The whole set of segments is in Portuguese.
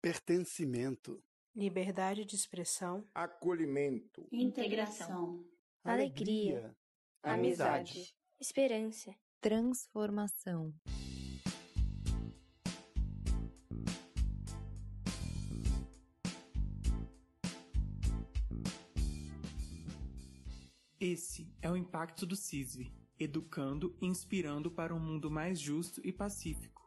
pertencimento, liberdade de expressão, acolhimento, integração, alegria, amizade, esperança, transformação. Esse é o impacto do CISV, educando e inspirando para um mundo mais justo e pacífico.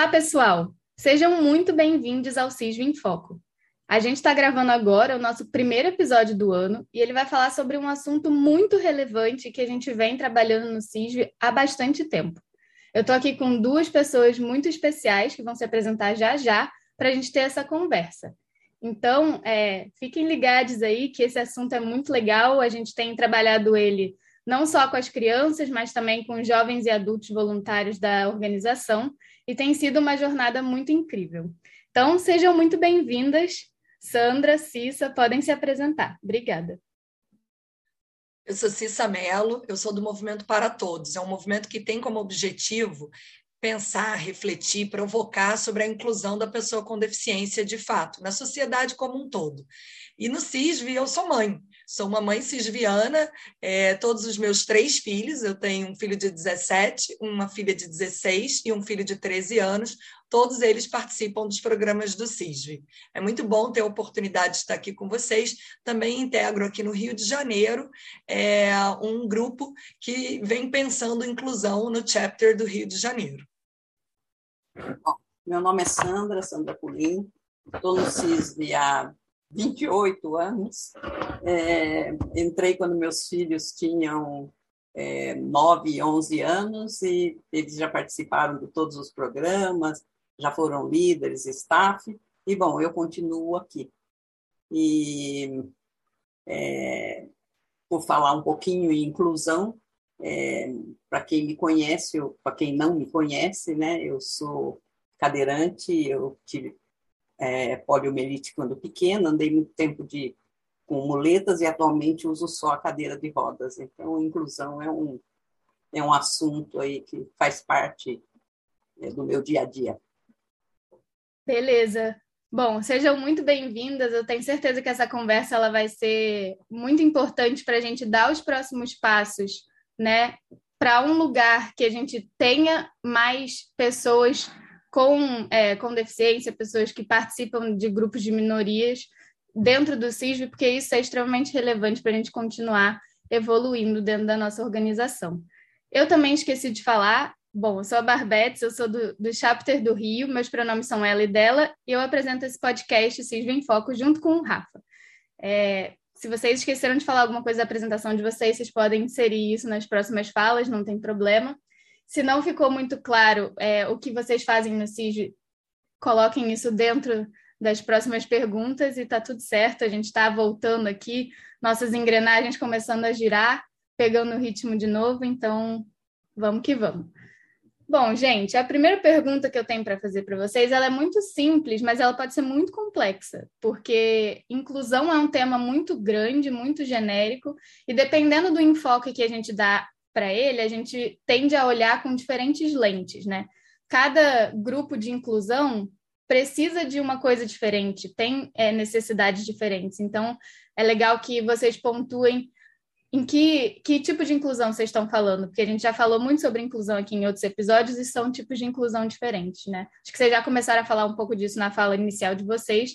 Olá, pessoal! Sejam muito bem-vindos ao CISV em Foco. A gente está gravando agora o nosso primeiro episódio do ano e ele vai falar sobre um assunto muito relevante que a gente vem trabalhando no CISV há bastante tempo. Eu estou aqui com duas pessoas muito especiais que vão se apresentar já já para a gente ter essa conversa. Então, é, fiquem ligados aí que esse assunto é muito legal. A gente tem trabalhado ele não só com as crianças, mas também com jovens e adultos voluntários da organização, e tem sido uma jornada muito incrível. Então, sejam muito bem-vindas. Sandra, Cissa, podem se apresentar. Obrigada. Eu sou Cissa Mello, eu sou do Movimento para Todos. É um movimento que tem como objetivo pensar, refletir, provocar sobre a inclusão da pessoa com deficiência de fato, na sociedade como um todo. E no CISV eu sou mãe, Sou uma mãe cisviana, é, todos os meus três filhos, eu tenho um filho de 17, uma filha de 16 e um filho de 13 anos, todos eles participam dos programas do CISV. É muito bom ter a oportunidade de estar aqui com vocês. Também integro aqui no Rio de Janeiro é, um grupo que vem pensando inclusão no chapter do Rio de Janeiro. Bom, meu nome é Sandra, Sandra Pulim, estou no CISV há 28 anos. É, entrei quando meus filhos tinham é, 9 11 anos e eles já participaram de todos os programas, já foram líderes, staff, e bom, eu continuo aqui. E é, por falar um pouquinho em inclusão, é, para quem me conhece ou para quem não me conhece, né, eu sou cadeirante, eu tive é, poliomielite quando pequena, andei muito tempo de, com muletas e atualmente uso só a cadeira de rodas. Então, inclusão é um, é um assunto aí que faz parte é, do meu dia a dia. Beleza. Bom, sejam muito bem-vindas. Eu tenho certeza que essa conversa ela vai ser muito importante para a gente dar os próximos passos, né? Para um lugar que a gente tenha mais pessoas com, é, com deficiência, pessoas que participam de grupos de minorias dentro do CISV, porque isso é extremamente relevante para a gente continuar evoluindo dentro da nossa organização. Eu também esqueci de falar, bom, eu sou a Barbetes, eu sou do, do Chapter do Rio, meus pronomes são ela e dela, e eu apresento esse podcast CISV em Foco junto com o Rafa. É, se vocês esqueceram de falar alguma coisa da apresentação de vocês, vocês podem inserir isso nas próximas falas, não tem problema. Se não ficou muito claro é, o que vocês fazem no CIG, coloquem isso dentro das próximas perguntas e está tudo certo. A gente está voltando aqui, nossas engrenagens começando a girar, pegando o ritmo de novo, então vamos que vamos. Bom, gente, a primeira pergunta que eu tenho para fazer para vocês, ela é muito simples, mas ela pode ser muito complexa, porque inclusão é um tema muito grande, muito genérico, e dependendo do enfoque que a gente dá para ele, a gente tende a olhar com diferentes lentes, né? Cada grupo de inclusão precisa de uma coisa diferente, tem é, necessidades diferentes. Então, é legal que vocês pontuem em que, que tipo de inclusão vocês estão falando, porque a gente já falou muito sobre inclusão aqui em outros episódios e são tipos de inclusão diferentes, né? Acho que vocês já começaram a falar um pouco disso na fala inicial de vocês,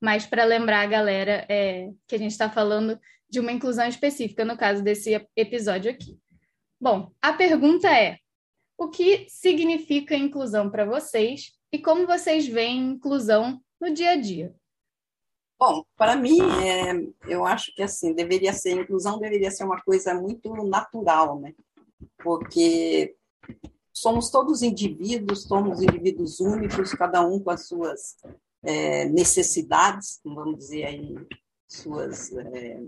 mas para lembrar a galera é, que a gente está falando de uma inclusão específica, no caso desse episódio aqui. Bom, a pergunta é: o que significa inclusão para vocês e como vocês veem inclusão no dia a dia? Bom, para mim, é, eu acho que assim deveria ser inclusão deveria ser uma coisa muito natural, né? Porque somos todos indivíduos, somos indivíduos únicos, cada um com as suas é, necessidades, vamos dizer aí, suas é,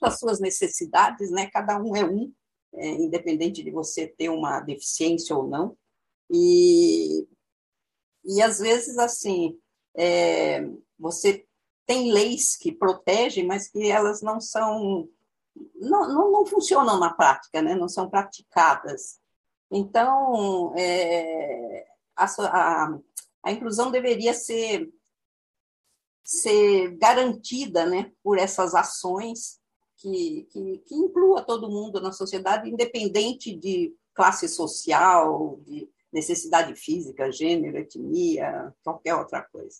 das suas necessidades, né? Cada um é um, é, independente de você ter uma deficiência ou não. E, e às vezes, assim, é, você tem leis que protegem, mas que elas não são não, não, não, funcionam na prática, né? não são praticadas. Então, é, a, a, a, inclusão deveria ser, ser garantida né, por essas ações que, que, que inclua todo mundo na sociedade, independente de classe social, de necessidade física, gênero, etnia, qualquer outra coisa.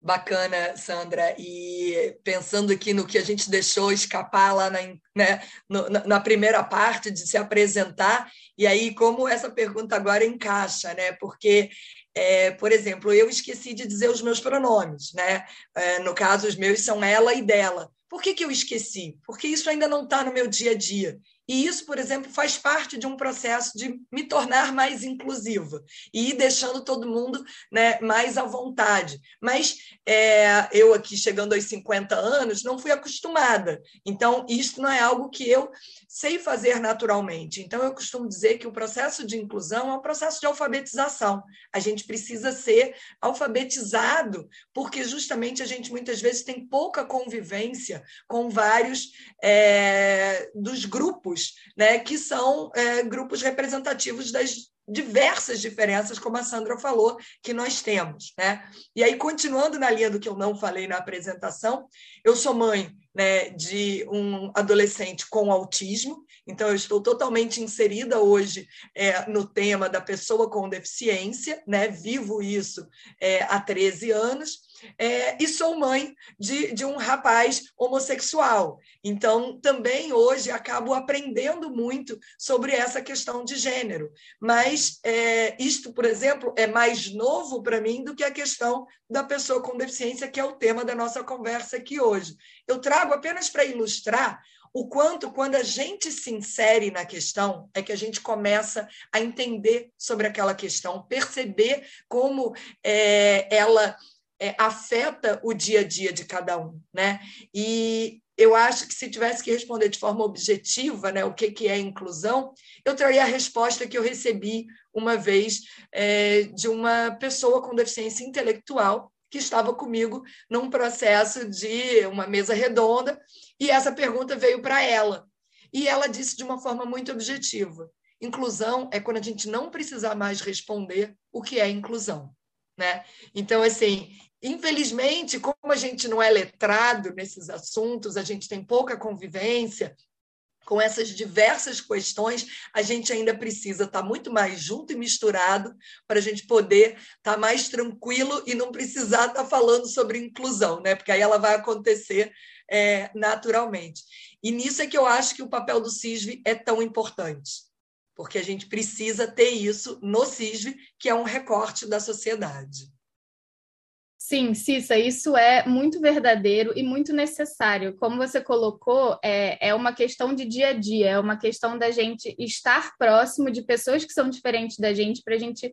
Bacana, Sandra. E pensando aqui no que a gente deixou escapar lá na, né, no, na primeira parte de se apresentar, e aí como essa pergunta agora encaixa, né? Porque, é, por exemplo, eu esqueci de dizer os meus pronomes, né? É, no caso, os meus são ela e dela. Por que, que eu esqueci? Porque isso ainda não está no meu dia a dia. E isso, por exemplo, faz parte de um processo de me tornar mais inclusiva e ir deixando todo mundo né, mais à vontade. Mas é, eu aqui, chegando aos 50 anos, não fui acostumada. Então, isso não é algo que eu sei fazer naturalmente. Então, eu costumo dizer que o processo de inclusão é um processo de alfabetização. A gente precisa ser alfabetizado, porque justamente a gente muitas vezes tem pouca convivência com vários é, dos grupos grupos, né, que são é, grupos representativos das diversas diferenças, como a Sandra falou, que nós temos. Né? E aí, continuando na linha do que eu não falei na apresentação, eu sou mãe né, de um adolescente com autismo, então eu estou totalmente inserida hoje é, no tema da pessoa com deficiência, né? vivo isso é, há 13 anos, é, e sou mãe de, de um rapaz homossexual. Então, também hoje acabo aprendendo muito sobre essa questão de gênero. Mas é, isto, por exemplo, é mais novo para mim do que a questão da pessoa com deficiência, que é o tema da nossa conversa aqui hoje. Eu trago apenas para ilustrar o quanto, quando a gente se insere na questão, é que a gente começa a entender sobre aquela questão, perceber como é, ela é, afeta o dia a dia de cada um, né? E eu acho que se tivesse que responder de forma objetiva, né, o que, que é inclusão, eu traria a resposta que eu recebi uma vez é, de uma pessoa com deficiência intelectual que estava comigo num processo de uma mesa redonda e essa pergunta veio para ela. E ela disse de uma forma muito objetiva: inclusão é quando a gente não precisar mais responder o que é inclusão. Né? Então, assim, Infelizmente, como a gente não é letrado nesses assuntos, a gente tem pouca convivência com essas diversas questões, a gente ainda precisa estar muito mais junto e misturado para a gente poder estar mais tranquilo e não precisar estar falando sobre inclusão, né? Porque aí ela vai acontecer é, naturalmente. E nisso é que eu acho que o papel do CISV é tão importante, porque a gente precisa ter isso no CISV, que é um recorte da sociedade. Sim, Cissa, isso é muito verdadeiro e muito necessário. Como você colocou, é, é uma questão de dia a dia, é uma questão da gente estar próximo de pessoas que são diferentes da gente, para a gente,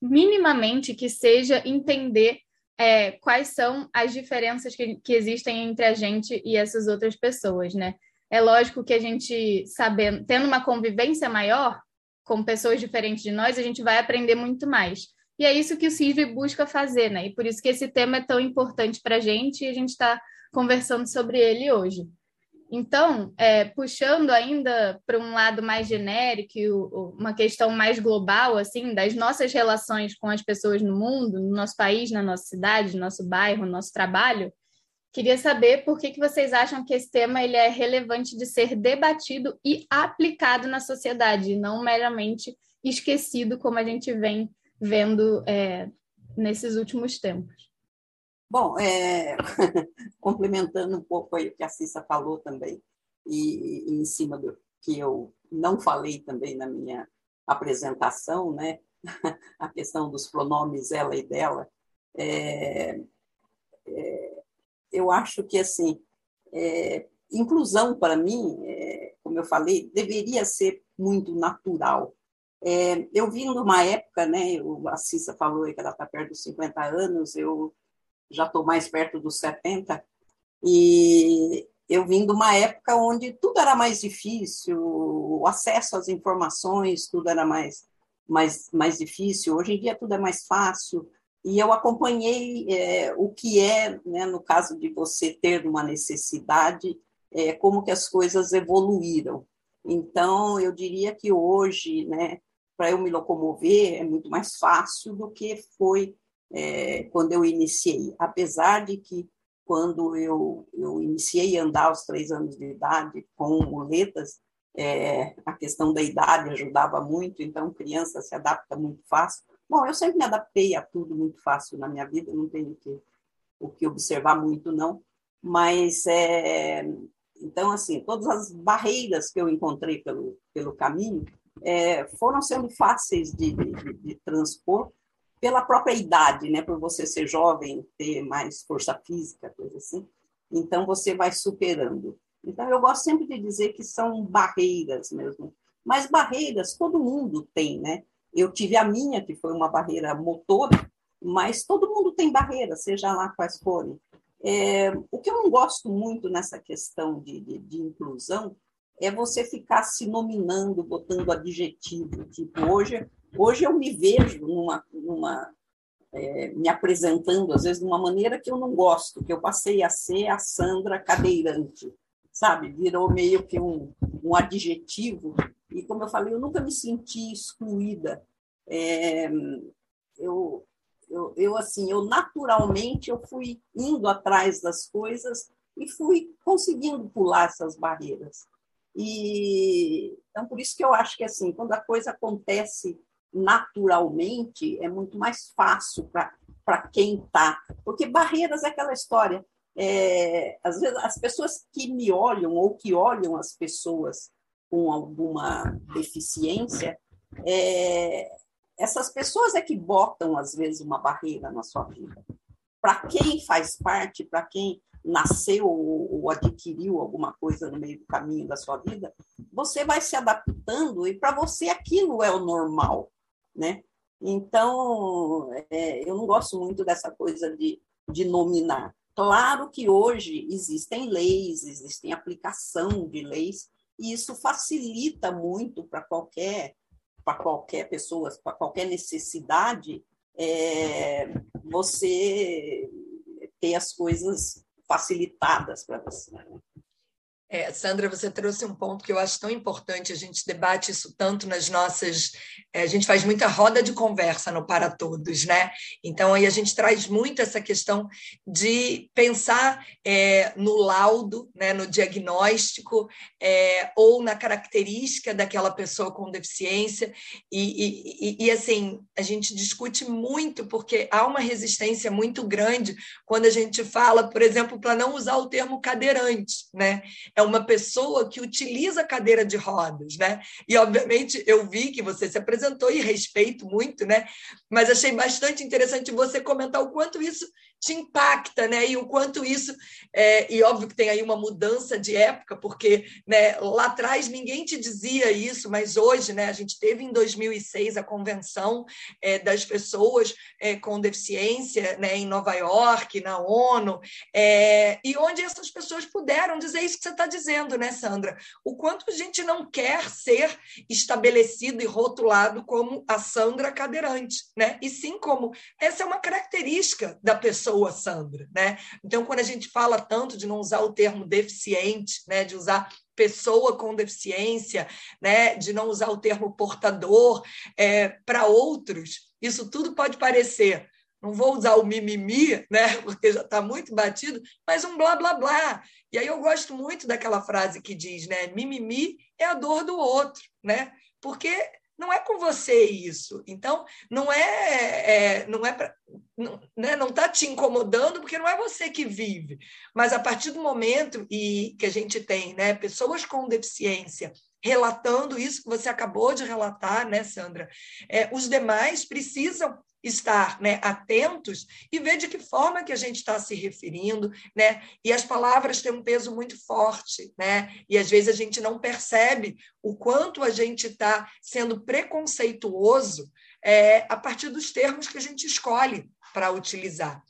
minimamente, que seja entender é, quais são as diferenças que, que existem entre a gente e essas outras pessoas, né? É lógico que a gente, sabendo, tendo uma convivência maior com pessoas diferentes de nós, a gente vai aprender muito mais. E é isso que o CISV busca fazer, né? E por isso que esse tema é tão importante para a gente e a gente está conversando sobre ele hoje. Então, é, puxando ainda para um lado mais genérico, uma questão mais global, assim, das nossas relações com as pessoas no mundo, no nosso país, na nossa cidade, no nosso bairro, no nosso trabalho, queria saber por que, que vocês acham que esse tema ele é relevante de ser debatido e aplicado na sociedade, não meramente esquecido, como a gente vem vendo é, nesses últimos tempos. Bom, é, complementando um pouco aí o que a Cissa falou também, e, e, em cima do que eu não falei também na minha apresentação, né, a questão dos pronomes ela e dela, é, é, eu acho que, assim, é, inclusão para mim, é, como eu falei, deveria ser muito natural, é, eu vim de uma época, né, a Cissa falou que ela está perto dos 50 anos, eu já estou mais perto dos 70, e eu vim de uma época onde tudo era mais difícil, o acesso às informações, tudo era mais, mais, mais difícil. Hoje em dia tudo é mais fácil. E eu acompanhei é, o que é, né, no caso de você ter uma necessidade é, como que as coisas evoluíram. Então, eu diria que hoje, né, para eu me locomover é muito mais fácil do que foi é, quando eu iniciei. Apesar de que, quando eu, eu iniciei a andar aos três anos de idade com muletas, é, a questão da idade ajudava muito, então criança se adapta muito fácil. Bom, eu sempre me adaptei a tudo muito fácil na minha vida, não tenho que, o que observar muito, não. Mas, é, então, assim, todas as barreiras que eu encontrei pelo, pelo caminho é, foram sendo fáceis de, de, de, transpor pela própria idade, né? Por você ser jovem, ter mais força física, coisa assim. Então, você vai superando. Então, eu gosto sempre de dizer que são barreiras mesmo. Mas barreiras todo mundo tem, né? Eu tive a minha, que foi uma barreira motora, mas todo mundo tem barreiras, seja lá quais forem. É, o que eu não gosto muito nessa questão de, de, de, inclusão é você ficar se nominando, botando adjetivo. Tipo, hoje, hoje eu me vejo numa, numa é, me apresentando, às vezes, de uma maneira que eu não gosto, que eu passei a ser a Sandra cadeirante, sabe? Virou meio que um, um adjetivo. E, como eu falei, eu nunca me senti excluída. É, eu, eu, eu, assim, eu naturalmente eu fui indo atrás das coisas e fui conseguindo pular essas barreiras. E então por isso que eu acho que assim, quando a coisa acontece naturalmente, é muito mais fácil para quem está. Porque barreiras é aquela história. É, às vezes as pessoas que me olham ou que olham as pessoas com alguma deficiência, é, essas pessoas é que botam, às vezes, uma barreira na sua vida. Para quem faz parte, para quem nasceu ou, adquiriu alguma coisa no meio do caminho da sua vida, você vai se adaptando e para você aquilo é o normal, né? Então, é, eu não gosto muito dessa coisa de, de nominar. Claro que hoje existem leis, existem aplicação de leis, e isso facilita muito para qualquer para qualquer pessoa, para qualquer necessidade, é, você ter as coisas facilitadas para você. É, Sandra, você trouxe um ponto que eu acho tão importante, a gente debate isso tanto nas nossas. É, a gente faz muita roda de conversa no Para Todos, né? Então, aí a gente traz muito essa questão de pensar é, no laudo, né, no diagnóstico, é, ou na característica daquela pessoa com deficiência. E, e, e, assim, a gente discute muito, porque há uma resistência muito grande quando a gente fala, por exemplo, para não usar o termo cadeirante, né? É uma pessoa que utiliza cadeira de rodas, né? E obviamente eu vi que você se apresentou e respeito muito, né? Mas achei bastante interessante você comentar o quanto isso te impacta, né? E o quanto isso é, e óbvio que tem aí uma mudança de época, porque né, lá atrás ninguém te dizia isso, mas hoje, né? A gente teve em 2006 a convenção é, das pessoas é, com deficiência, né? Em Nova York, na ONU, é, e onde essas pessoas puderam dizer isso que você está dizendo, né, Sandra? O quanto a gente não quer ser estabelecido e rotulado como a Sandra cadeirante, né? E sim como essa é uma característica da pessoa pessoa, Sandra, né? Então, quando a gente fala tanto de não usar o termo deficiente, né, de usar pessoa com deficiência, né, de não usar o termo portador é, para outros, isso tudo pode parecer não vou usar o mimimi, né, porque já está muito batido, mas um blá blá blá. E aí eu gosto muito daquela frase que diz, né, mimimi é a dor do outro, né? Porque não é com você isso. Então, não é, é não é pra, não, né, não está te incomodando porque não é você que vive. Mas a partir do momento e que a gente tem, né, pessoas com deficiência relatando isso que você acabou de relatar, né, Sandra? É, os demais precisam estar né, atentos e ver de que forma que a gente está se referindo, né? E as palavras têm um peso muito forte, né? E às vezes a gente não percebe o quanto a gente está sendo preconceituoso é, a partir dos termos que a gente escolhe para utilizar.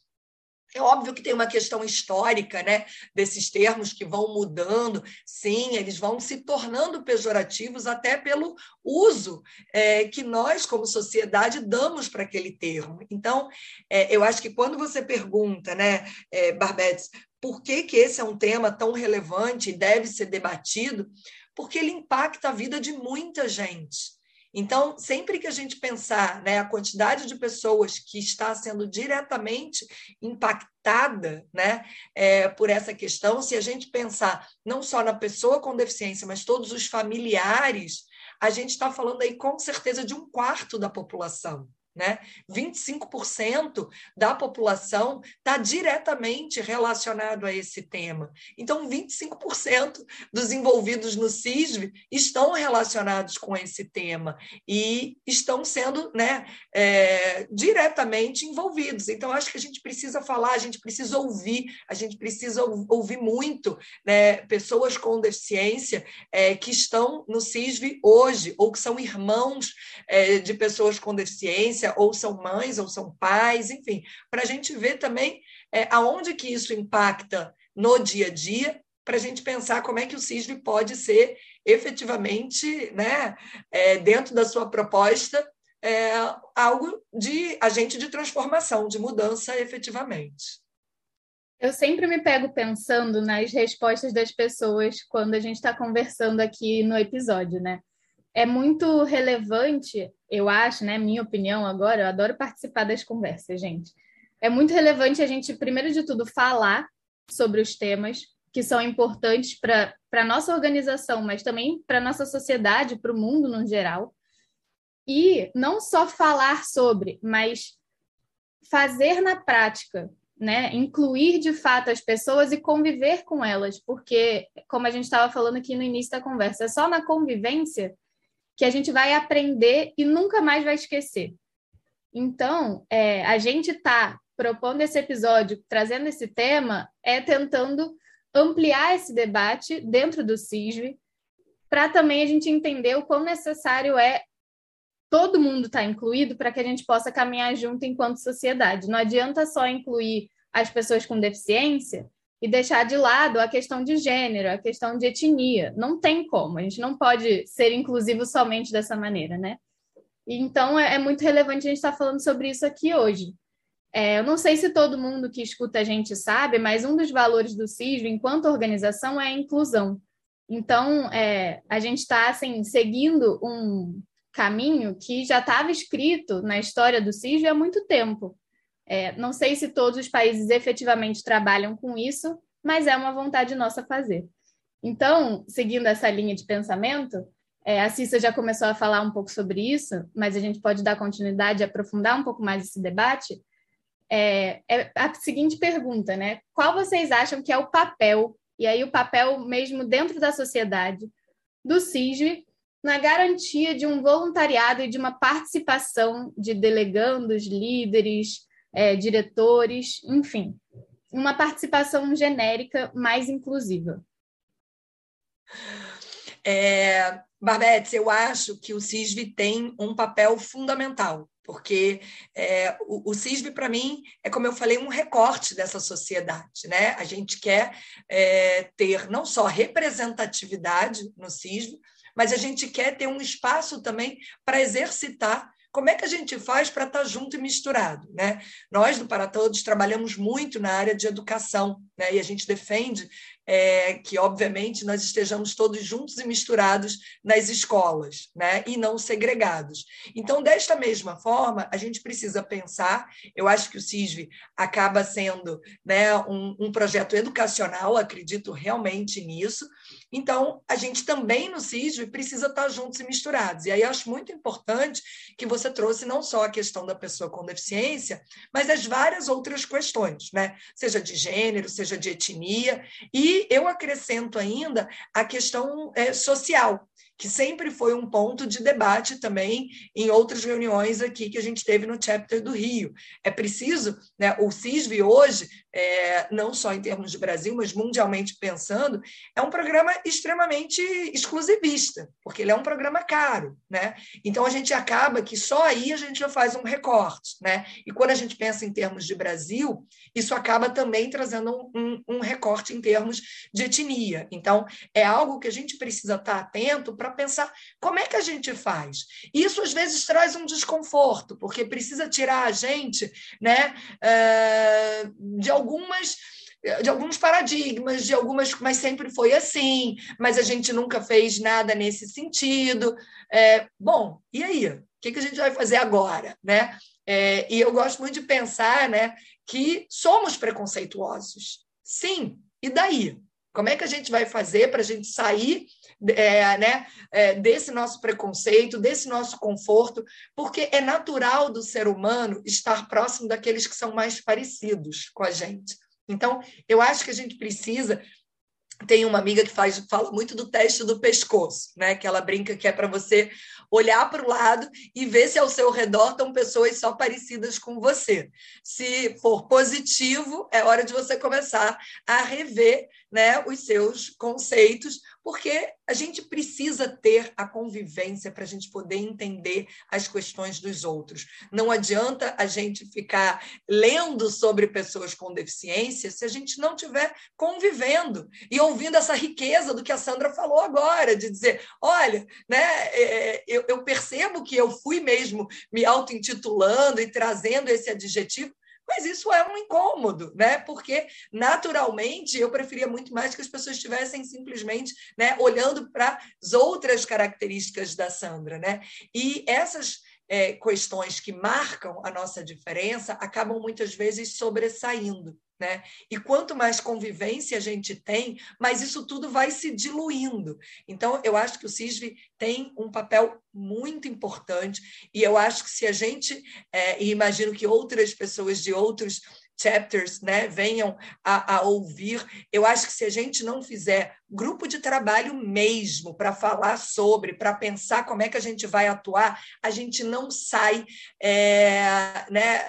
É óbvio que tem uma questão histórica, né, desses termos que vão mudando. Sim, eles vão se tornando pejorativos até pelo uso é, que nós, como sociedade, damos para aquele termo. Então, é, eu acho que quando você pergunta, né, é, Barbetes, por que, que esse é um tema tão relevante e deve ser debatido? Porque ele impacta a vida de muita gente. Então, sempre que a gente pensar né, a quantidade de pessoas que está sendo diretamente impactada né, é, por essa questão, se a gente pensar não só na pessoa com deficiência, mas todos os familiares, a gente está falando aí com certeza de um quarto da população. Né? 25% da população está diretamente relacionado a esse tema. Então, 25% dos envolvidos no CISV estão relacionados com esse tema e estão sendo né, é, diretamente envolvidos. Então, acho que a gente precisa falar, a gente precisa ouvir, a gente precisa ouvir muito né, pessoas com deficiência é, que estão no CISV hoje, ou que são irmãos é, de pessoas com deficiência ou são mães, ou são pais, enfim, para a gente ver também é, aonde que isso impacta no dia a dia, para a gente pensar como é que o CISV pode ser efetivamente, né, é, dentro da sua proposta, é, algo de agente de transformação, de mudança efetivamente. Eu sempre me pego pensando nas respostas das pessoas quando a gente está conversando aqui no episódio, né? É muito relevante, eu acho, né? Minha opinião agora, eu adoro participar das conversas, gente. É muito relevante a gente, primeiro de tudo, falar sobre os temas que são importantes para a nossa organização, mas também para a nossa sociedade, para o mundo no geral. E não só falar sobre, mas fazer na prática, né? Incluir de fato as pessoas e conviver com elas, porque, como a gente estava falando aqui no início da conversa, é só na convivência que a gente vai aprender e nunca mais vai esquecer. Então, é, a gente está propondo esse episódio, trazendo esse tema, é tentando ampliar esse debate dentro do CISV, para também a gente entender o quão necessário é todo mundo estar tá incluído para que a gente possa caminhar junto enquanto sociedade. Não adianta só incluir as pessoas com deficiência e deixar de lado a questão de gênero, a questão de etnia. Não tem como, a gente não pode ser inclusivo somente dessa maneira, né? Então é, é muito relevante a gente estar falando sobre isso aqui hoje. É, eu não sei se todo mundo que escuta a gente sabe, mas um dos valores do CISV, enquanto organização, é a inclusão. Então, é, a gente está assim, seguindo um caminho que já estava escrito na história do CISV há muito tempo. É, não sei se todos os países efetivamente trabalham com isso, mas é uma vontade nossa fazer. Então, seguindo essa linha de pensamento, é, a Cissa já começou a falar um pouco sobre isso, mas a gente pode dar continuidade e aprofundar um pouco mais esse debate. É, é a seguinte pergunta, né? Qual vocês acham que é o papel, e aí o papel mesmo dentro da sociedade, do CISV na garantia de um voluntariado e de uma participação de delegandos, líderes, é, diretores, enfim, uma participação genérica mais inclusiva. É, Barbetes, eu acho que o CISV tem um papel fundamental, porque é, o, o CISV, para mim, é, como eu falei, um recorte dessa sociedade. Né? A gente quer é, ter não só representatividade no CISV, mas a gente quer ter um espaço também para exercitar como é que a gente faz para estar tá junto e misturado? Né? Nós, do Para Todos, trabalhamos muito na área de educação né? e a gente defende é, que, obviamente, nós estejamos todos juntos e misturados nas escolas, né? e não segregados. Então, desta mesma forma, a gente precisa pensar, eu acho que o CISV acaba sendo né, um, um projeto educacional, acredito realmente nisso, então, a gente também no CISV precisa estar juntos e misturados. E aí acho muito importante que você trouxe não só a questão da pessoa com deficiência, mas as várias outras questões, né? Seja de gênero, seja de etnia, e eu acrescento ainda a questão é, social, que sempre foi um ponto de debate também em outras reuniões aqui que a gente teve no chapter do Rio. É preciso, né, o CISV hoje é, não só em termos de Brasil, mas mundialmente pensando, é um programa extremamente exclusivista, porque ele é um programa caro, né? Então a gente acaba que só aí a gente já faz um recorte, né? E quando a gente pensa em termos de Brasil, isso acaba também trazendo um, um recorte em termos de etnia. Então é algo que a gente precisa estar atento para pensar como é que a gente faz. Isso às vezes traz um desconforto, porque precisa tirar a gente, né, uh, de algum algumas de alguns paradigmas, de algumas, mas sempre foi assim, mas a gente nunca fez nada nesse sentido. É, bom, e aí? O que, que a gente vai fazer agora? Né? É, e eu gosto muito de pensar né, que somos preconceituosos. Sim, e daí? Como é que a gente vai fazer para a gente sair é, né, é, desse nosso preconceito, desse nosso conforto? Porque é natural do ser humano estar próximo daqueles que são mais parecidos com a gente. Então, eu acho que a gente precisa tem uma amiga que faz, fala muito do teste do pescoço, né? Que ela brinca que é para você olhar para o lado e ver se ao seu redor estão pessoas só parecidas com você. Se for positivo, é hora de você começar a rever né, os seus conceitos, porque a gente precisa ter a convivência para a gente poder entender as questões dos outros. Não adianta a gente ficar lendo sobre pessoas com deficiência se a gente não estiver convivendo e ouvindo essa riqueza do que a Sandra falou agora, de dizer: olha, né, é, eu, eu percebo que eu fui mesmo me auto-intitulando e trazendo esse adjetivo, mas isso é um incômodo, né? Porque naturalmente eu preferia muito mais que as pessoas estivessem simplesmente, né, olhando para as outras características da Sandra, né? E essas é, questões que marcam a nossa diferença acabam muitas vezes sobressaindo. Né? E quanto mais convivência a gente tem, mais isso tudo vai se diluindo. Então, eu acho que o CISV tem um papel muito importante, e eu acho que se a gente, é, e imagino que outras pessoas de outros chapters né, venham a, a, ouvir. Eu acho que se a gente não fizer grupo de trabalho mesmo para falar sobre, para pensar como é que a gente vai atuar, a gente não sai é, né,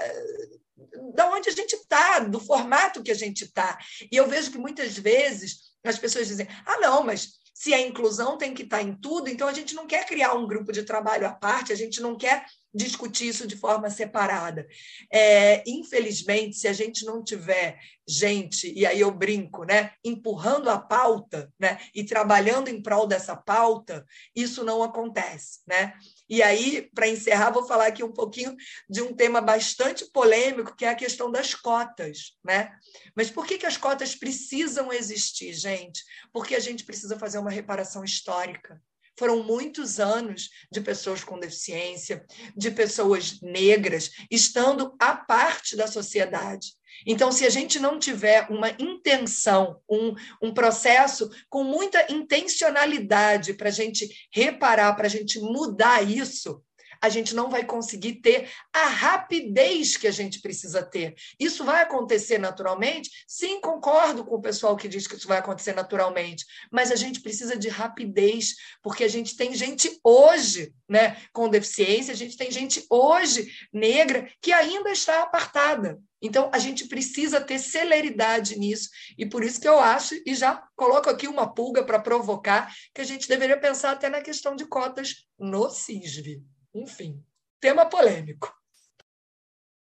da onde a gente está, do formato que a gente está. E eu vejo que muitas vezes as pessoas dizem: ah, não, mas se a inclusão tem que estar em tudo, então a gente não quer criar um grupo de trabalho à parte, a gente não quer discutir isso de forma separada. É, infelizmente, se a gente não tiver gente, e aí eu brinco, né, empurrando a pauta, né, e trabalhando em prol dessa pauta, isso não acontece, né? E aí, para encerrar, vou falar aqui um pouquinho de um tema bastante polêmico, que é a questão das cotas, né? Mas por que, que as cotas precisam existir, gente? Porque a gente precisa fazer uma reparação histórica. Foram muitos anos de pessoas com deficiência, de pessoas negras, estando à parte da sociedade. Então, se a gente não tiver uma intenção, um, um processo com muita intencionalidade para a gente reparar, para a gente mudar isso, a gente não vai conseguir ter a rapidez que a gente precisa ter. Isso vai acontecer naturalmente? Sim, concordo com o pessoal que diz que isso vai acontecer naturalmente, mas a gente precisa de rapidez, porque a gente tem gente hoje, né, com deficiência, a gente tem gente hoje negra que ainda está apartada. Então, a gente precisa ter celeridade nisso, e por isso que eu acho, e já coloco aqui uma pulga para provocar, que a gente deveria pensar até na questão de cotas no CISV. Enfim, tema polêmico.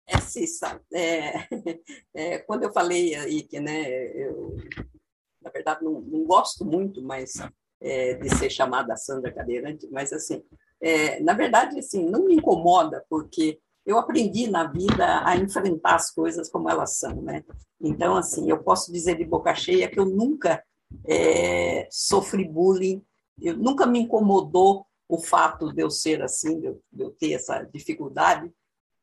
É, Cissa, é, é, quando eu falei aí que, né, eu, na verdade, não, não gosto muito, mas é, de ser chamada Sandra Cadeirante, mas assim, é, na verdade, assim, não me incomoda, porque eu aprendi na vida a enfrentar as coisas como elas são, né? Então, assim, eu posso dizer de boca cheia que eu nunca é, sofri bullying, eu, nunca me incomodou o fato de eu ser assim, de eu, de eu ter essa dificuldade,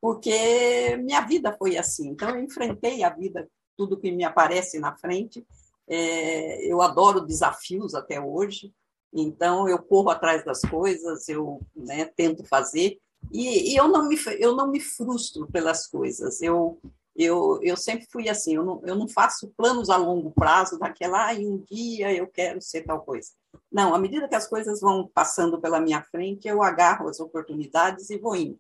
porque minha vida foi assim. Então, eu enfrentei a vida, tudo que me aparece na frente. É, eu adoro desafios até hoje, então eu corro atrás das coisas, eu né, tento fazer, e, e, eu, não me, eu não me frustro pelas coisas. Eu, eu, eu sempre fui assim, eu não, eu não faço planos a longo prazo, daquela, ah, um dia eu quero ser tal coisa. Não, à medida que as coisas vão passando pela minha frente, eu agarro as oportunidades e vou indo.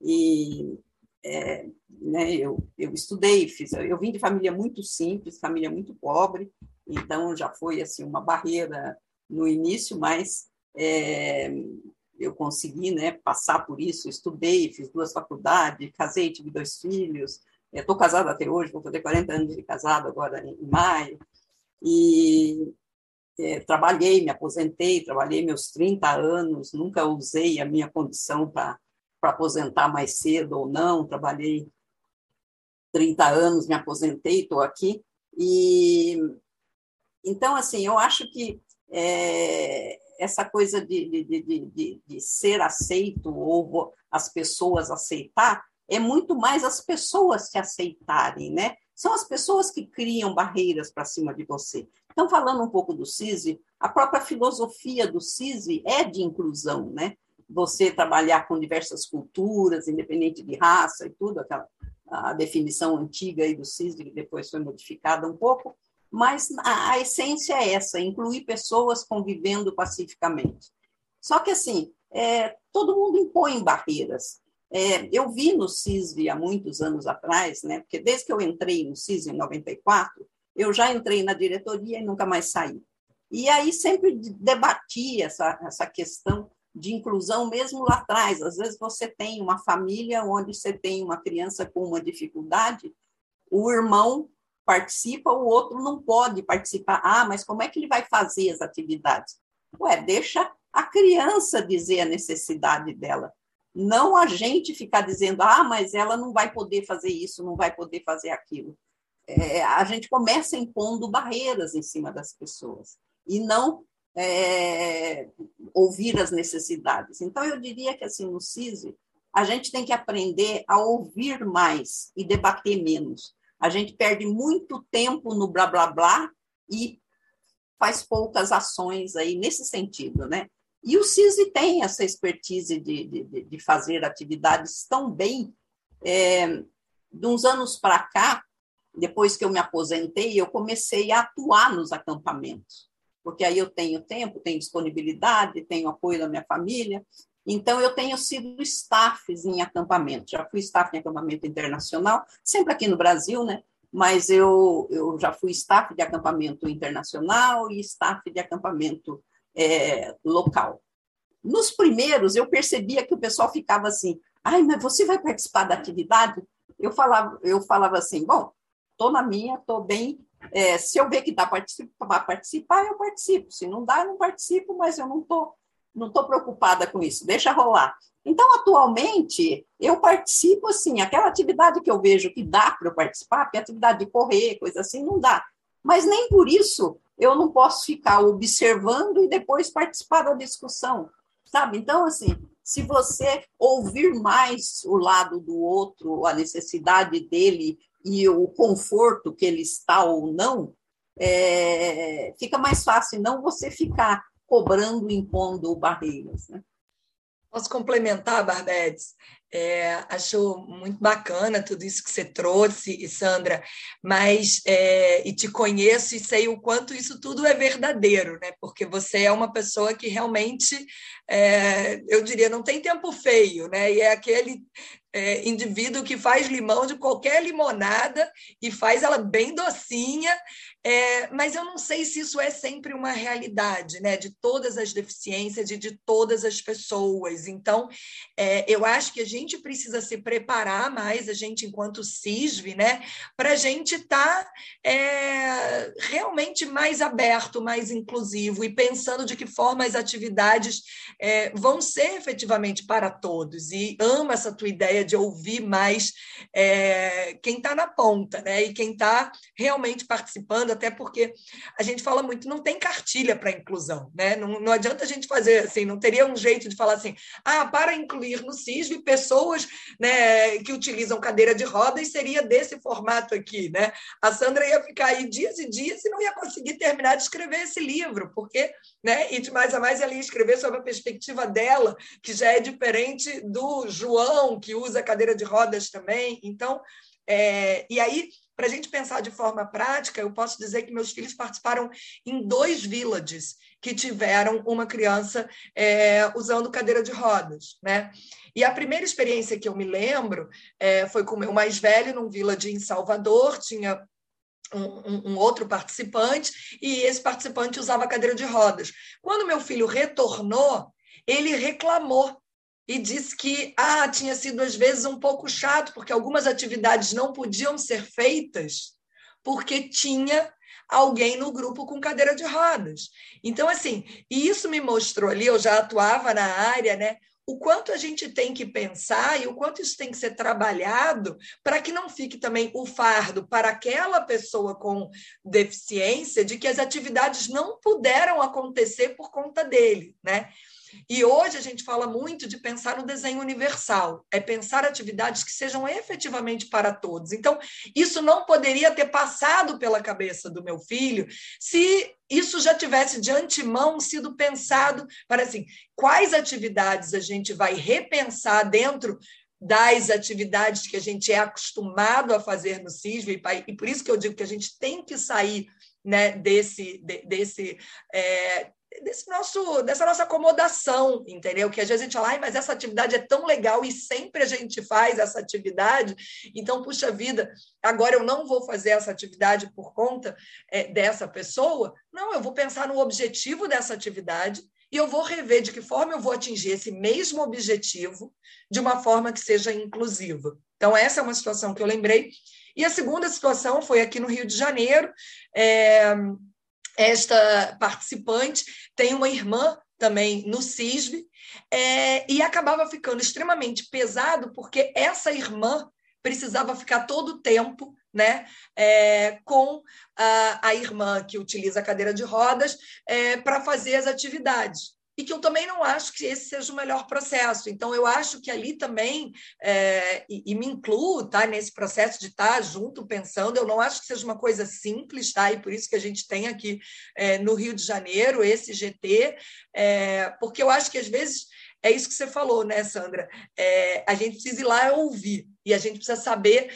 E é, né, eu, eu estudei, fiz, eu vim de família muito simples, família muito pobre, então já foi assim uma barreira no início, mas é, eu consegui né, passar por isso, estudei, fiz duas faculdades, casei, tive dois filhos, Estou casada até hoje, vou fazer 40 anos de casado agora em maio. E é, trabalhei, me aposentei, trabalhei meus 30 anos, nunca usei a minha condição para aposentar mais cedo ou não. Trabalhei 30 anos, me aposentei, estou aqui. E então, assim, eu acho que é, essa coisa de, de, de, de, ser aceito ou as pessoas aceitar é muito mais as pessoas que aceitarem, né? São as pessoas que criam barreiras para cima de você. Então, falando um pouco do CISI, a própria filosofia do CISI é de inclusão, né? Você trabalhar com diversas culturas, independente de raça e tudo, aquela a definição antiga aí do CISI, que depois foi modificada um pouco, mas a, a essência é essa, incluir pessoas convivendo pacificamente. Só que, assim, é, todo mundo impõe barreiras. É, eu vi no CISV há muitos anos atrás, né, porque desde que eu entrei no CISV em 94, eu já entrei na diretoria e nunca mais saí. E aí sempre debati essa, essa questão de inclusão mesmo lá atrás. Às vezes você tem uma família onde você tem uma criança com uma dificuldade, o irmão participa, o outro não pode participar. Ah, mas como é que ele vai fazer as atividades? Ué, deixa a criança dizer a necessidade dela. Não a gente ficar dizendo, ah, mas ela não vai poder fazer isso, não vai poder fazer aquilo. É, a gente começa impondo barreiras em cima das pessoas e não é, ouvir as necessidades. Então, eu diria que, assim, no CISI, a gente tem que aprender a ouvir mais e debater menos. A gente perde muito tempo no blá blá blá e faz poucas ações aí nesse sentido, né? E o CISI tem essa expertise de, de, de fazer atividades tão bem. É, de uns anos para cá, depois que eu me aposentei, eu comecei a atuar nos acampamentos, porque aí eu tenho tempo, tenho disponibilidade, tenho apoio da minha família, então, eu tenho sido staff em acampamento. Já fui staff em acampamento internacional, sempre aqui no Brasil, né? Mas eu, eu já fui staff de acampamento internacional e staff de acampamento é, local. Nos primeiros, eu percebia que o pessoal ficava assim: ai, mas você vai participar da atividade? Eu falava, eu falava assim: bom, estou na minha, estou bem. É, se eu ver que dá para participar, eu participo. Se não dá, eu não participo, mas eu não estou não estou preocupada com isso, deixa rolar. Então, atualmente, eu participo assim, aquela atividade que eu vejo que dá para eu participar, porque atividade de correr, coisa assim, não dá. Mas nem por isso eu não posso ficar observando e depois participar da discussão, sabe? Então, assim, se você ouvir mais o lado do outro, a necessidade dele e o conforto que ele está ou não, é, fica mais fácil não você ficar cobrando, impondo barreiras. Né? Posso complementar, Barbetes? É, acho muito bacana tudo isso que você trouxe, Sandra, mas é, e te conheço e sei o quanto isso tudo é verdadeiro, né? Porque você é uma pessoa que realmente, é, eu diria, não tem tempo feio, né? E é aquele é, indivíduo que faz limão de qualquer limonada e faz ela bem docinha é, mas eu não sei se isso é sempre uma realidade, né? De todas as deficiências e de todas as pessoas. Então, é, eu acho que a gente precisa se preparar mais, a gente, enquanto CISV, né? Para a gente estar tá, é, realmente mais aberto, mais inclusivo e pensando de que forma as atividades é, vão ser efetivamente para todos. E amo essa tua ideia de ouvir mais é, quem está na ponta, né? E quem está realmente participando até porque a gente fala muito, não tem cartilha para inclusão, né? Não, não adianta a gente fazer assim, não teria um jeito de falar assim, ah, para incluir no CISV pessoas né, que utilizam cadeira de rodas seria desse formato aqui, né? A Sandra ia ficar aí dias e dias e não ia conseguir terminar de escrever esse livro, porque, né? E de mais a mais ela ia escrever sobre a perspectiva dela, que já é diferente do João, que usa cadeira de rodas também. Então, é, e aí para a gente pensar de forma prática, eu posso dizer que meus filhos participaram em dois villages que tiveram uma criança é, usando cadeira de rodas, né? E a primeira experiência que eu me lembro é, foi com o meu mais velho num village em Salvador, tinha um, um, outro participante, e esse participante usava cadeira de rodas. Quando meu filho retornou, ele reclamou e disse que ah, tinha sido às vezes um pouco chato, porque algumas atividades não podiam ser feitas porque tinha alguém no grupo com cadeira de rodas. Então, assim, e isso me mostrou ali, eu já atuava na área, né? o quanto a gente tem que pensar e o quanto isso tem que ser trabalhado para que não fique também o fardo para aquela pessoa com deficiência de que as atividades não puderam acontecer por conta dele, né? E hoje a gente fala muito de pensar no desenho universal, é pensar atividades que sejam efetivamente para todos. Então, isso não poderia ter passado pela cabeça do meu filho se isso já tivesse de antemão sido pensado para assim, quais atividades a gente vai repensar dentro das atividades que a gente é acostumado a fazer no CISV, e por isso que eu digo que a gente tem que sair né, desse, desse é, desse nosso, dessa nossa acomodação, entendeu? Que às vezes a gente fala, Ai, mas essa atividade é tão legal e sempre a gente faz essa atividade, então, puxa vida, agora eu não vou fazer essa atividade por conta é, dessa pessoa. Não, eu vou pensar no objetivo dessa atividade e eu vou rever de que forma eu vou atingir esse mesmo objetivo de uma forma que seja inclusiva. Então, essa é uma situação que eu lembrei. E a segunda situação foi aqui no Rio de Janeiro. É esta participante tem uma irmã também no CISB, é, e acabava ficando extremamente pesado, porque essa irmã precisava ficar todo o tempo né, é, com a, a, irmã que utiliza a cadeira de rodas é, para fazer as atividades e que eu também não acho que esse seja o melhor processo. Então, eu acho que ali também, é, e, e, me incluo tá, nesse processo de estar junto, pensando, eu não acho que seja uma coisa simples, tá? e por isso que a gente tem aqui é, no Rio de Janeiro esse GT, é, porque eu acho que às vezes é isso que você falou, né, Sandra? É, a gente precisa ir lá ouvir, e a gente precisa saber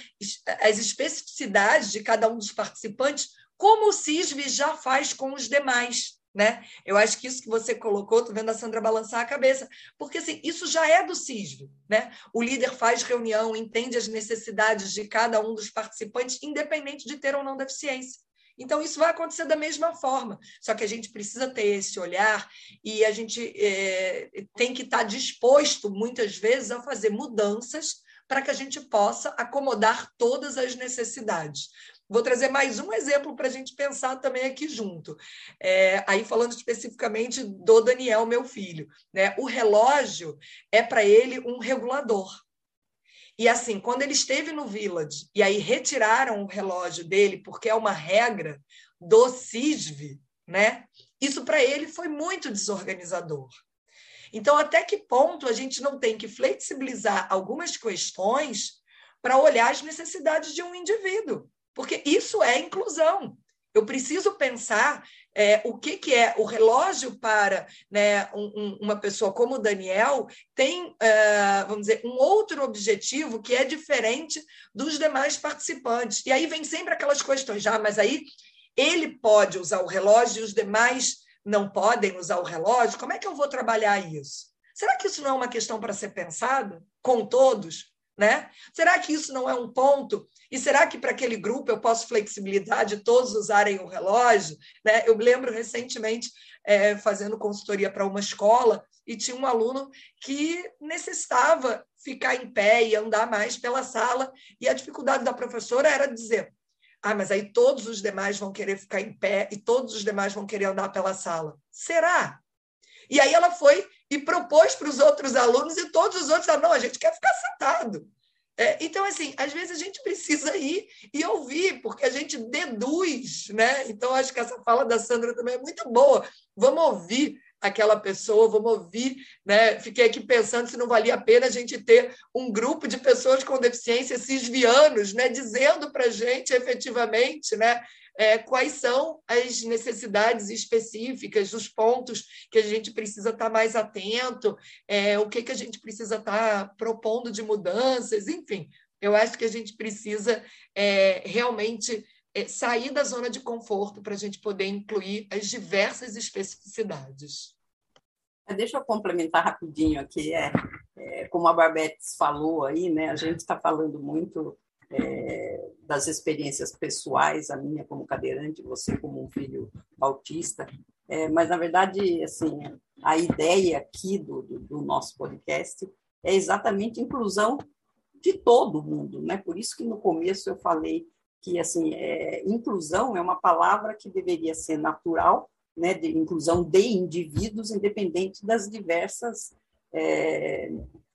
as especificidades de cada um dos participantes, como o CISV já faz com os demais né? Eu acho que isso que você colocou, tô vendo a Sandra balançar a cabeça, porque assim, isso já é do CISV, né? O líder faz reunião, entende as necessidades de cada um dos participantes, independente de ter ou não deficiência. Então, isso vai acontecer da mesma forma, só que a gente precisa ter esse olhar e a gente é, tem que estar disposto, muitas vezes, a fazer mudanças para que a gente possa acomodar todas as necessidades. Vou trazer mais um exemplo para a gente pensar também aqui junto. É, aí falando especificamente do Daniel, meu filho. Né? O relógio é para ele um regulador. E assim, quando ele esteve no Village e aí retiraram o relógio dele, porque é uma regra do CISV, né? Isso para ele foi muito desorganizador. Então, até que ponto a gente não tem que flexibilizar algumas questões para olhar as necessidades de um indivíduo? Porque isso é inclusão. Eu preciso pensar é, o que, que é o relógio para né, um, um, uma pessoa como o Daniel tem, é, vamos dizer, um outro objetivo que é diferente dos demais participantes. E aí vem sempre aquelas questões, já, mas aí ele pode usar o relógio e os demais não podem usar o relógio. Como é que eu vou trabalhar isso? Será que isso não é uma questão para ser pensada com todos? Né? Será que isso não é um ponto? E será que para aquele grupo eu posso flexibilidade de todos usarem o relógio? Né? Eu lembro recentemente é, fazendo consultoria para uma escola e tinha um aluno que necessitava ficar em pé e andar mais pela sala, e a dificuldade da professora era dizer: ah, mas aí todos os demais vão querer ficar em pé e todos os demais vão querer andar pela sala. Será? E aí ela foi e propôs para os outros alunos e todos os outros falaram, não, a gente quer ficar sentado. É, então, assim, às vezes a gente precisa ir e ouvir, porque a gente deduz, né? Então, acho que essa fala da Sandra também é muito boa. Vamos ouvir aquela pessoa, vamos ouvir, né? Fiquei aqui pensando se não valia a pena a gente ter um grupo de pessoas com deficiência cisvianos, né? Dizendo para a gente efetivamente, né? É, quais são as necessidades específicas, os pontos que a gente precisa estar mais atento, é, o que, que a gente precisa estar propondo de mudanças, enfim. Eu acho que a gente precisa é, realmente é, sair da zona de conforto para a gente poder incluir as diversas especificidades. Deixa eu complementar rapidinho aqui, é, é como a Barbetes falou aí, né? A gente está falando muito é, das experiências pessoais, a minha como cadeirante, você como um filho autista, é, mas na verdade, assim, a ideia aqui do, do, do, nosso podcast é exatamente inclusão de todo mundo, né? Por isso que no começo eu falei que assim, é, inclusão é uma palavra que deveria ser natural, né? De inclusão de indivíduos, independente das diversas é,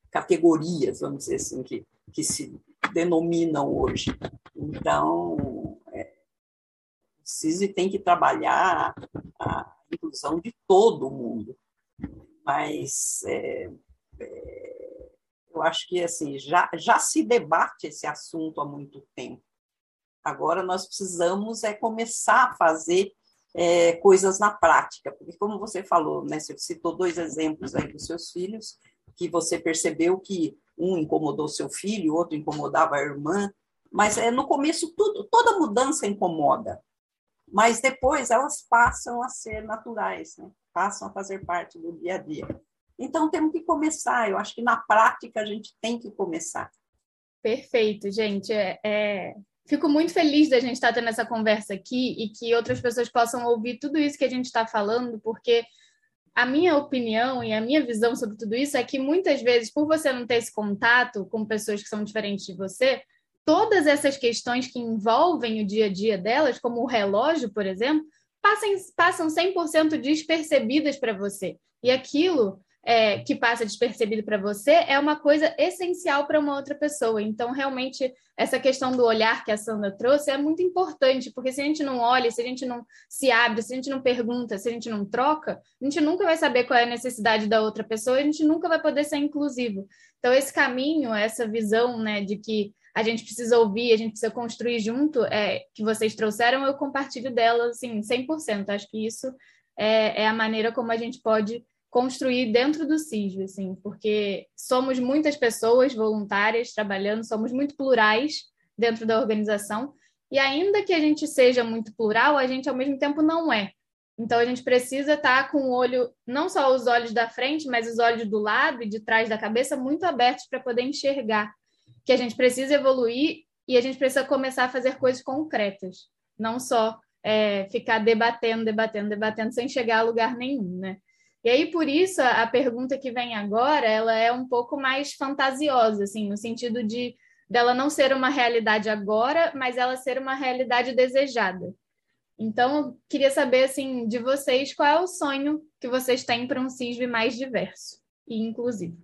categorias, vamos dizer assim, que, que se denominam hoje. Então, é, o CISI tem que trabalhar a inclusão de todo mundo, mas é, é, eu acho que assim já, já se debate esse assunto há muito tempo. Agora nós precisamos é começar a fazer é, coisas na prática, porque como você falou, né, você citou dois exemplos aí dos seus filhos, que você percebeu que um incomodou seu filho, outro incomodava a irmã, mas é no começo tudo, toda mudança incomoda, mas depois elas passam a ser naturais, né? passam a fazer parte do dia a dia. Então temos que começar. Eu acho que na prática a gente tem que começar. Perfeito, gente. É, é... Fico muito feliz da gente estar tendo essa conversa aqui e que outras pessoas possam ouvir tudo isso que a gente está falando, porque a minha opinião e a minha visão sobre tudo isso é que muitas vezes, por você não ter esse contato com pessoas que são diferentes de você, todas essas questões que envolvem o dia a dia delas, como o relógio, por exemplo, passam, passam 100% despercebidas para você. E aquilo é, que passa despercebido para você é uma coisa essencial para uma outra pessoa. Então, realmente, essa questão do olhar que a Sandra trouxe é muito importante, porque se a gente não olha, se a gente não se abre, se a gente não pergunta, se a gente não troca, a gente nunca vai saber qual é a necessidade da outra pessoa, a gente nunca vai poder ser inclusivo. Então, esse caminho, essa visão né, de que a gente precisa ouvir, a gente precisa construir junto, é, que vocês trouxeram, eu compartilho dela, assim, 100%. Acho que isso é, é a maneira como a gente pode construir dentro do CISV, assim, porque somos muitas pessoas voluntárias trabalhando, somos muito plurais dentro da organização, e ainda que a gente seja muito plural, a gente ao mesmo tempo não é. Então a gente precisa estar com o olho, não só os olhos da frente, mas os olhos do lado e de trás da cabeça muito abertos para poder enxergar que a gente precisa evoluir e a gente precisa começar a fazer coisas concretas, não só é, ficar debatendo, debatendo, debatendo sem chegar a lugar nenhum, né? E aí, por isso, a, pergunta que vem agora, ela é um pouco mais fantasiosa, assim, no sentido de dela não ser uma realidade agora, mas ela ser uma realidade desejada. Então, queria saber, assim, de vocês, qual é o sonho que vocês têm para um CISV mais diverso e inclusivo?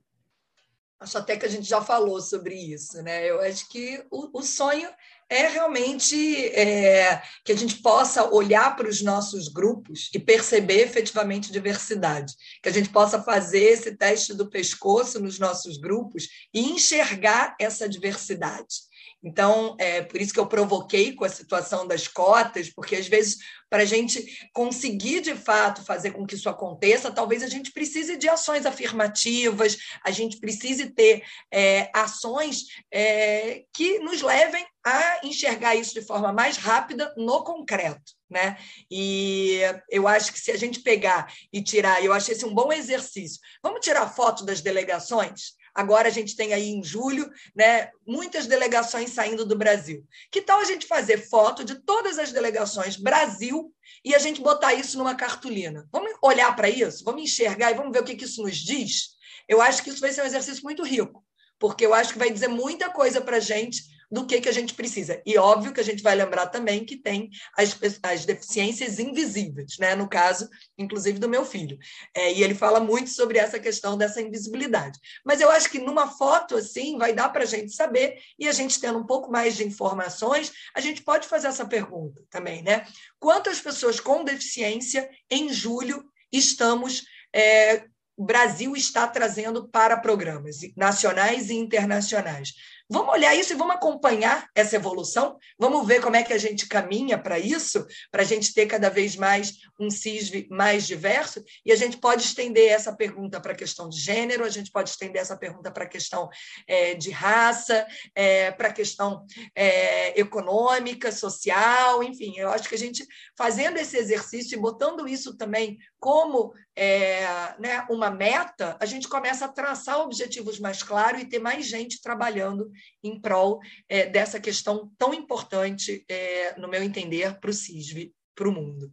Acho até que a gente já falou sobre isso, né? Eu acho que o, o sonho é realmente é, que a gente possa olhar para os nossos grupos e perceber efetivamente diversidade, que a gente possa fazer esse teste do pescoço nos nossos grupos e enxergar essa diversidade. Então, é por isso que eu provoquei com a situação das cotas, porque às vezes, para a gente conseguir de fato fazer com que isso aconteça, talvez a gente precise de ações afirmativas, a gente precise ter é, ações é, que nos levem a enxergar isso de forma mais rápida no concreto. Né? E eu acho que se a gente pegar e tirar, eu achei esse um bom exercício. Vamos tirar foto das delegações? Agora a gente tem aí em julho, né, muitas delegações saindo do Brasil. Que tal a gente fazer foto de todas as delegações Brasil e a gente botar isso numa cartolina? Vamos olhar para isso, vamos enxergar e vamos ver o que, que isso nos diz? Eu acho que isso vai ser um exercício muito rico, porque eu acho que vai dizer muita coisa para a gente do que, que a gente precisa. E óbvio que a gente vai lembrar também que tem as, as deficiências invisíveis, né? no caso, inclusive, do meu filho. É, e ele fala muito sobre essa questão dessa invisibilidade. Mas eu acho que numa foto assim vai dar para a gente saber, e a gente tendo um pouco mais de informações, a gente pode fazer essa pergunta também, né? Quantas pessoas com deficiência em julho estamos. É, o Brasil está trazendo para programas nacionais e internacionais. Vamos olhar isso e vamos acompanhar essa evolução? Vamos ver como é que a gente caminha para isso, para a gente ter cada vez mais um CISV mais diverso? E a gente pode estender essa pergunta para a questão de gênero, a gente pode estender essa pergunta para a questão é, de raça, é, para a questão é, econômica, social, enfim. Eu acho que a gente, fazendo esse exercício e botando isso também como é, né, uma meta, a gente começa a traçar objetivos mais claros e ter mais gente trabalhando em prol é, dessa questão tão importante, é, no meu entender, para o CISV, para o mundo.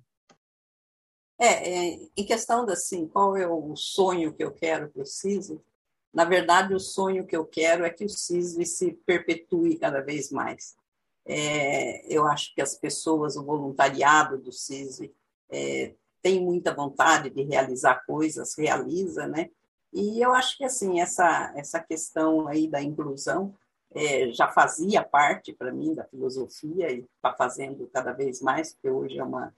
É, é, em questão da assim, qual é o sonho que eu quero para o CISV? Na verdade, o sonho que eu quero é que o CISV se perpetue cada vez mais. É, eu acho que as pessoas, o voluntariado do CISV, é, tem muita vontade de realizar coisas, realiza, né? E eu acho que assim essa essa questão aí da inclusão é, já fazia parte para mim da filosofia e está fazendo cada vez mais, porque hoje é uma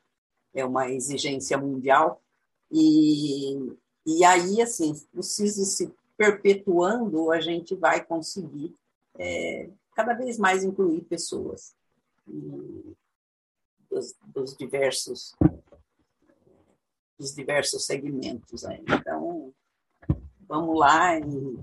é uma exigência mundial e e aí assim CISI se perpetuando a gente vai conseguir é, cada vez mais incluir pessoas dos, dos diversos dos diversos segmentos aí. Então vamos lá e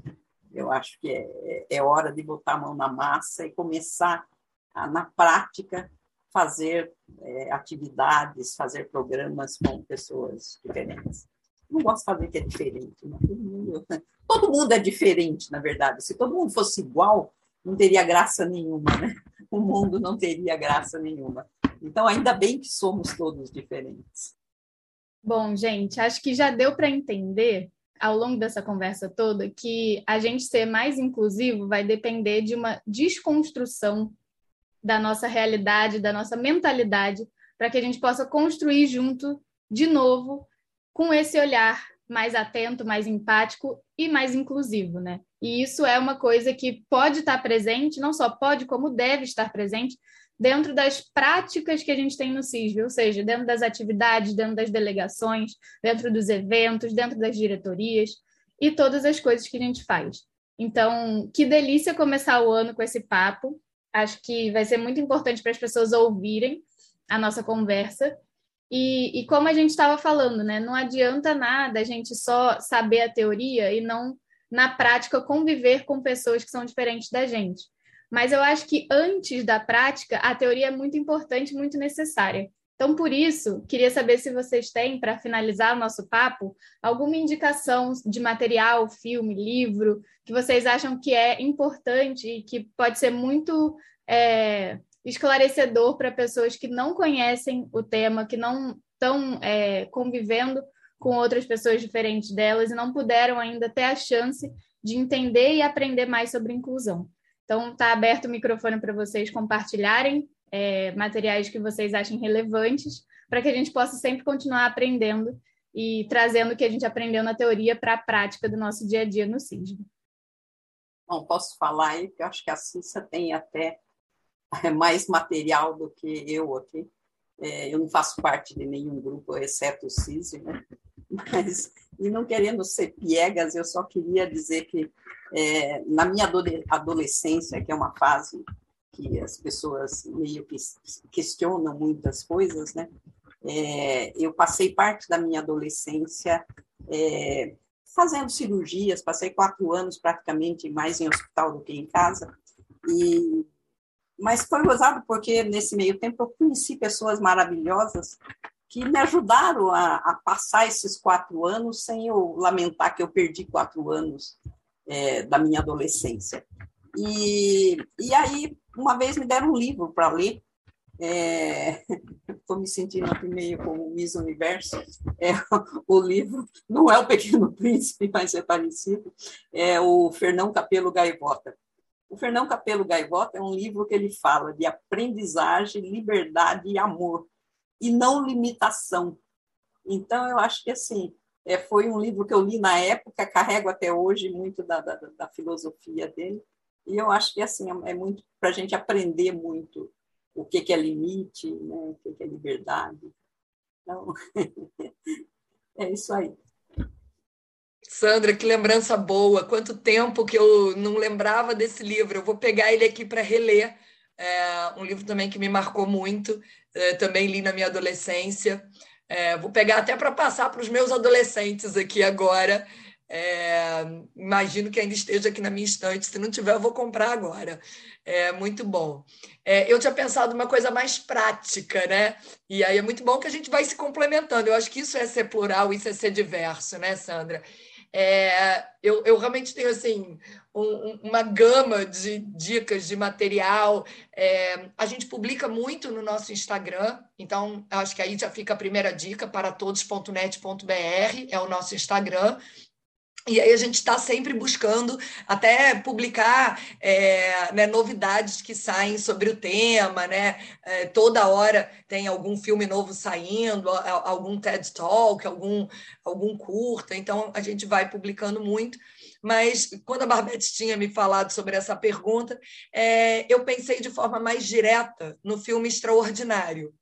eu acho que é, é hora de botar a mão na massa e começar a, na prática fazer é, atividades, fazer programas com pessoas diferentes. Não gosto de fazer que é diferente, né? todo, mundo, todo mundo é diferente, na verdade. Se todo mundo fosse igual, não teria graça nenhuma, né? O mundo não teria graça nenhuma. Então, ainda bem que somos todos diferentes. Bom, gente, acho que já deu para entender ao longo dessa conversa toda que a gente ser mais inclusivo vai depender de uma desconstrução da nossa realidade, da nossa mentalidade, para que a gente possa construir junto, de novo, com esse olhar mais atento, mais empático e mais inclusivo, né? E isso é uma coisa que pode estar presente, não só pode, como deve estar presente dentro das práticas que a gente tem no CISV, ou seja, dentro das atividades, dentro das delegações, dentro dos eventos, dentro das diretorias e todas as coisas que a gente faz. Então, que delícia começar o ano com esse papo. Acho que vai ser muito importante para as pessoas ouvirem a nossa conversa. E, e como a gente estava falando, né? Não adianta nada a gente só saber a teoria e não, na prática, conviver com pessoas que são diferentes da gente. Mas eu acho que antes da prática, a teoria é muito importante, muito necessária. Então, por isso, queria saber se vocês têm, para finalizar o nosso papo, alguma indicação de material, filme, livro, que vocês acham que é importante e que pode ser muito é, esclarecedor para pessoas que não conhecem o tema, que não estão é, convivendo com outras pessoas diferentes delas e não puderam ainda ter a chance de entender e aprender mais sobre inclusão. Então, está aberto o microfone para vocês compartilharem é, materiais que vocês achem relevantes, para que a gente possa sempre continuar aprendendo e trazendo o que a gente aprendeu na teoria para a prática do nosso dia a dia no CISB. Bom, posso falar aí, porque eu acho que a Cissa tem até mais material do que eu aqui. É, eu não faço parte de nenhum grupo, exceto o CISB, né? Mas, e não querendo ser piegas, eu só queria dizer que é, na minha adolescência, que é uma fase que as pessoas meio que questionam muitas coisas, né? É, eu passei parte da minha adolescência é, fazendo cirurgias, passei quatro anos praticamente mais em hospital do que em casa, e mas foi gozado porque nesse meio tempo eu conheci pessoas maravilhosas que me ajudaram a, a, passar esses quatro anos sem eu lamentar que eu perdi quatro anos é, da minha adolescência. E, e aí, uma vez me deram um livro para ler, estou é, me sentindo aqui meio como Miss Universo, é, o livro não é o Pequeno Príncipe, mas é parecido, é o Fernão Capelo Gaivota. O Fernão Capelo Gaivota é um livro que ele fala de aprendizagem, liberdade e amor e não limitação. Então, eu acho que assim é, foi um livro que eu li na época, carrego até hoje muito da, da, da filosofia dele, e eu acho que assim é muito para a gente aprender muito o que, que é limite, né, o que, que é liberdade. Então, é isso aí. Sandra, que lembrança boa! Quanto tempo que eu não lembrava desse livro. Eu vou pegar ele aqui para reler. É um livro também que me marcou muito é, também li na minha adolescência. É, vou pegar até para passar para os meus adolescentes aqui agora. É, imagino que ainda esteja aqui na minha estante. Se não tiver, eu vou comprar agora. É muito bom. É, eu tinha pensado uma coisa mais prática, né? E aí é muito bom que a gente vai se complementando. Eu acho que isso é ser plural, isso é ser diverso, né, Sandra? É, eu, eu realmente tenho assim um, uma gama de dicas de material. É, a gente publica muito no nosso Instagram, então acho que aí já fica a primeira dica para todos.net.br, é o nosso Instagram. E aí a gente está sempre buscando até publicar é, né, novidades que saem sobre o tema, né? É, toda hora tem algum filme novo saindo, algum TED Talk, algum, algum curta, então a gente vai publicando muito. Mas quando a Barbette tinha me falado sobre essa pergunta, é, eu pensei de forma mais direta no filme Extraordinário,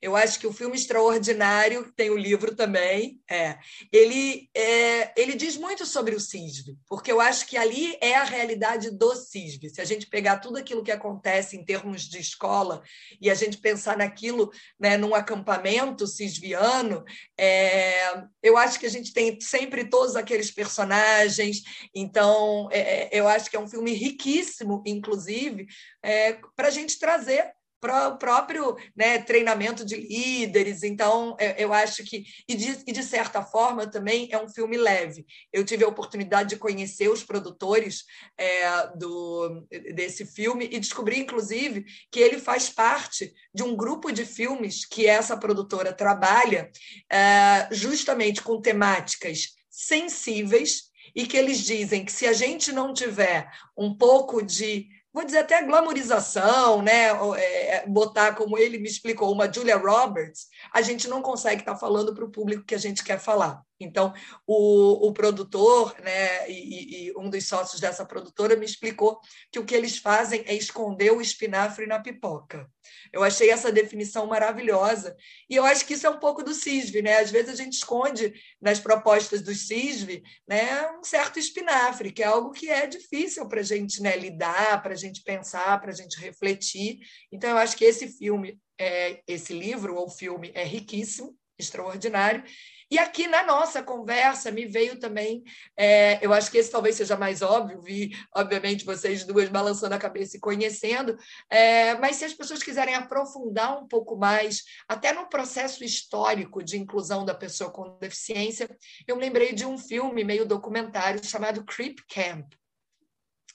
eu acho que o filme extraordinário tem o livro também. É, ele é, ele diz muito sobre o CISV, porque eu acho que ali é a realidade do CISV. Se a gente pegar tudo aquilo que acontece em termos de escola e a gente pensar naquilo, né, num acampamento cisviano, é, eu acho que a gente tem sempre todos aqueles personagens. Então, é, é, eu acho que é um filme riquíssimo, inclusive, é, para a gente trazer para o próprio né, treinamento de líderes. Então, é, eu acho que, e de, e de, certa forma, também é um filme leve. Eu tive a oportunidade de conhecer os produtores é, do, desse filme e descobri, inclusive, que ele faz parte de um grupo de filmes que essa produtora trabalha é, justamente com temáticas sensíveis e que eles dizem que se a gente não tiver um pouco de vou dizer até glamorização, né? É, é, botar, como ele me explicou, uma Julia Roberts, a gente não consegue estar falando para o público que a gente quer falar. Então, o, o produtor né, e, e, um dos sócios dessa produtora me explicou que o que eles fazem é esconder o espinafre na pipoca. Eu achei essa definição maravilhosa. E eu acho que isso é um pouco do CISV. Né? Às vezes a gente esconde nas propostas do CISV né, um certo espinafre, que é algo que é difícil para a gente né, lidar, para a gente pensar, para a gente refletir. Então, eu acho que esse filme, é, esse livro ou filme é riquíssimo, extraordinário. E aqui na nossa conversa me veio também, é, eu acho que esse talvez seja mais óbvio, vi, obviamente, vocês duas balançando a cabeça e conhecendo, é, mas se as pessoas quiserem aprofundar um pouco mais, até no processo histórico de inclusão da pessoa com deficiência, eu me lembrei de um filme meio documentário chamado Creep Camp,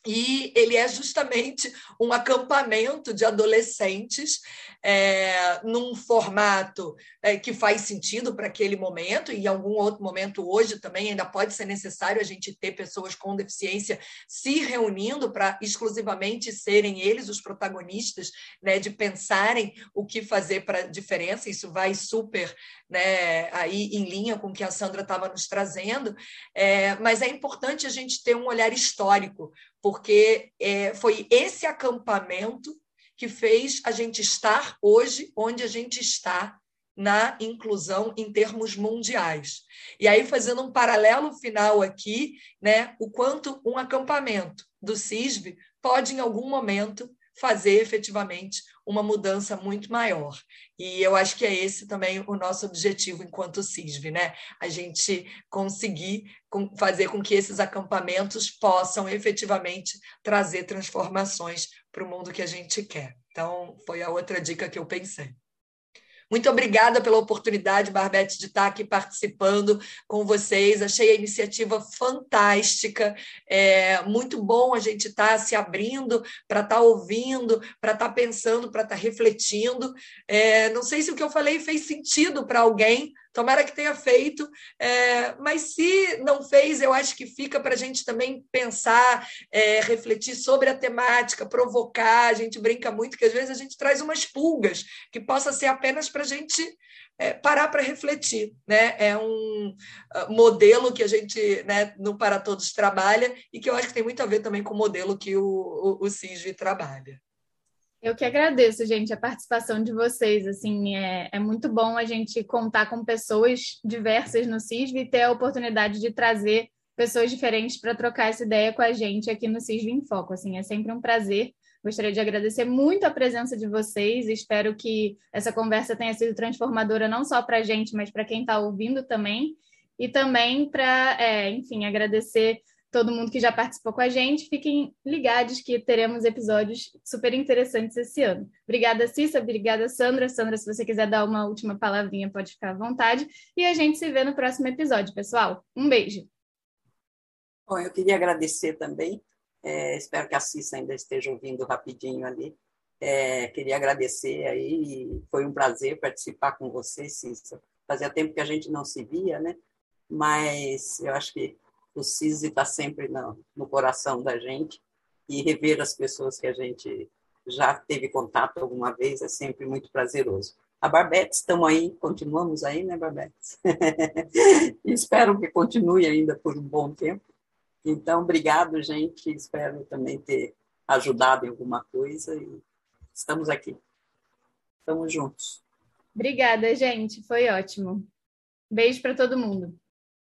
e ele é justamente um acampamento de adolescentes é, num formato é, que faz sentido para aquele momento, e em algum outro momento hoje também ainda pode ser necessário a gente ter pessoas com deficiência se reunindo para exclusivamente serem eles os protagonistas, né, de pensarem o que fazer para a diferença. Isso vai super né, aí em linha com o que a Sandra estava nos trazendo, é, mas é importante a gente ter um olhar histórico porque é, foi esse acampamento que fez a gente estar hoje onde a gente está na inclusão em termos mundiais. E aí, fazendo um paralelo final aqui, né, o quanto um acampamento do CISB pode, em algum momento, fazer efetivamente uma mudança muito maior. E eu acho que é esse também o nosso objetivo enquanto CISV, né? A gente conseguir fazer com que esses acampamentos possam efetivamente trazer transformações para o mundo que a gente quer. Então, foi a outra dica que eu pensei. Muito obrigada pela oportunidade, Barbete, de estar aqui participando com vocês. Achei a iniciativa fantástica. É muito bom a gente estar se abrindo para estar ouvindo, para estar pensando, para estar refletindo. É, não sei se o que eu falei fez sentido para alguém, Tomara que tenha feito, é, mas se não fez, eu acho que fica para a gente também pensar, é, refletir sobre a temática, provocar. A gente brinca muito que às vezes a gente traz umas pulgas que possa ser apenas para a gente é, parar para refletir. Né? É um ah, modelo que a gente, né, no Para Todos, trabalha e que eu acho que tem muito a ver também com o modelo que o, o, o CISV trabalha. Eu que agradeço, gente, a participação de vocês. Assim, é, é muito bom a gente contar com pessoas diversas no CISV e ter a oportunidade de trazer pessoas diferentes para trocar essa ideia com a gente aqui no CISV em Foco. Assim, é sempre um prazer. Gostaria de agradecer muito a presença de vocês. Espero que essa conversa tenha sido transformadora não só para a gente, mas para quem está ouvindo também. E também para, é, enfim, agradecer todo mundo que já participou com a gente. Fiquem ligados que teremos episódios super interessantes esse ano. Obrigada, Cissa. Obrigada, Sandra. Sandra, se você quiser dar uma última palavrinha, pode ficar à vontade. E a gente se vê no próximo episódio, pessoal. Um beijo. Bom, eu queria agradecer também. É, espero que a Cissa ainda esteja ouvindo rapidinho ali. É, queria agradecer aí. Foi um prazer participar com você, Cissa. Fazia tempo que a gente não se via, né? Mas eu acho que o CISI está sempre no, no coração da gente e rever as pessoas que a gente já teve contato alguma vez é sempre muito prazeroso. A Barbetes, estamos aí, continuamos aí, né, Barbetes? Espero que continue ainda por um bom tempo. Então, obrigado, gente. Espero também ter ajudado em alguma coisa e estamos aqui. Estamos juntos. Obrigada, gente. Foi ótimo. Beijo para todo mundo.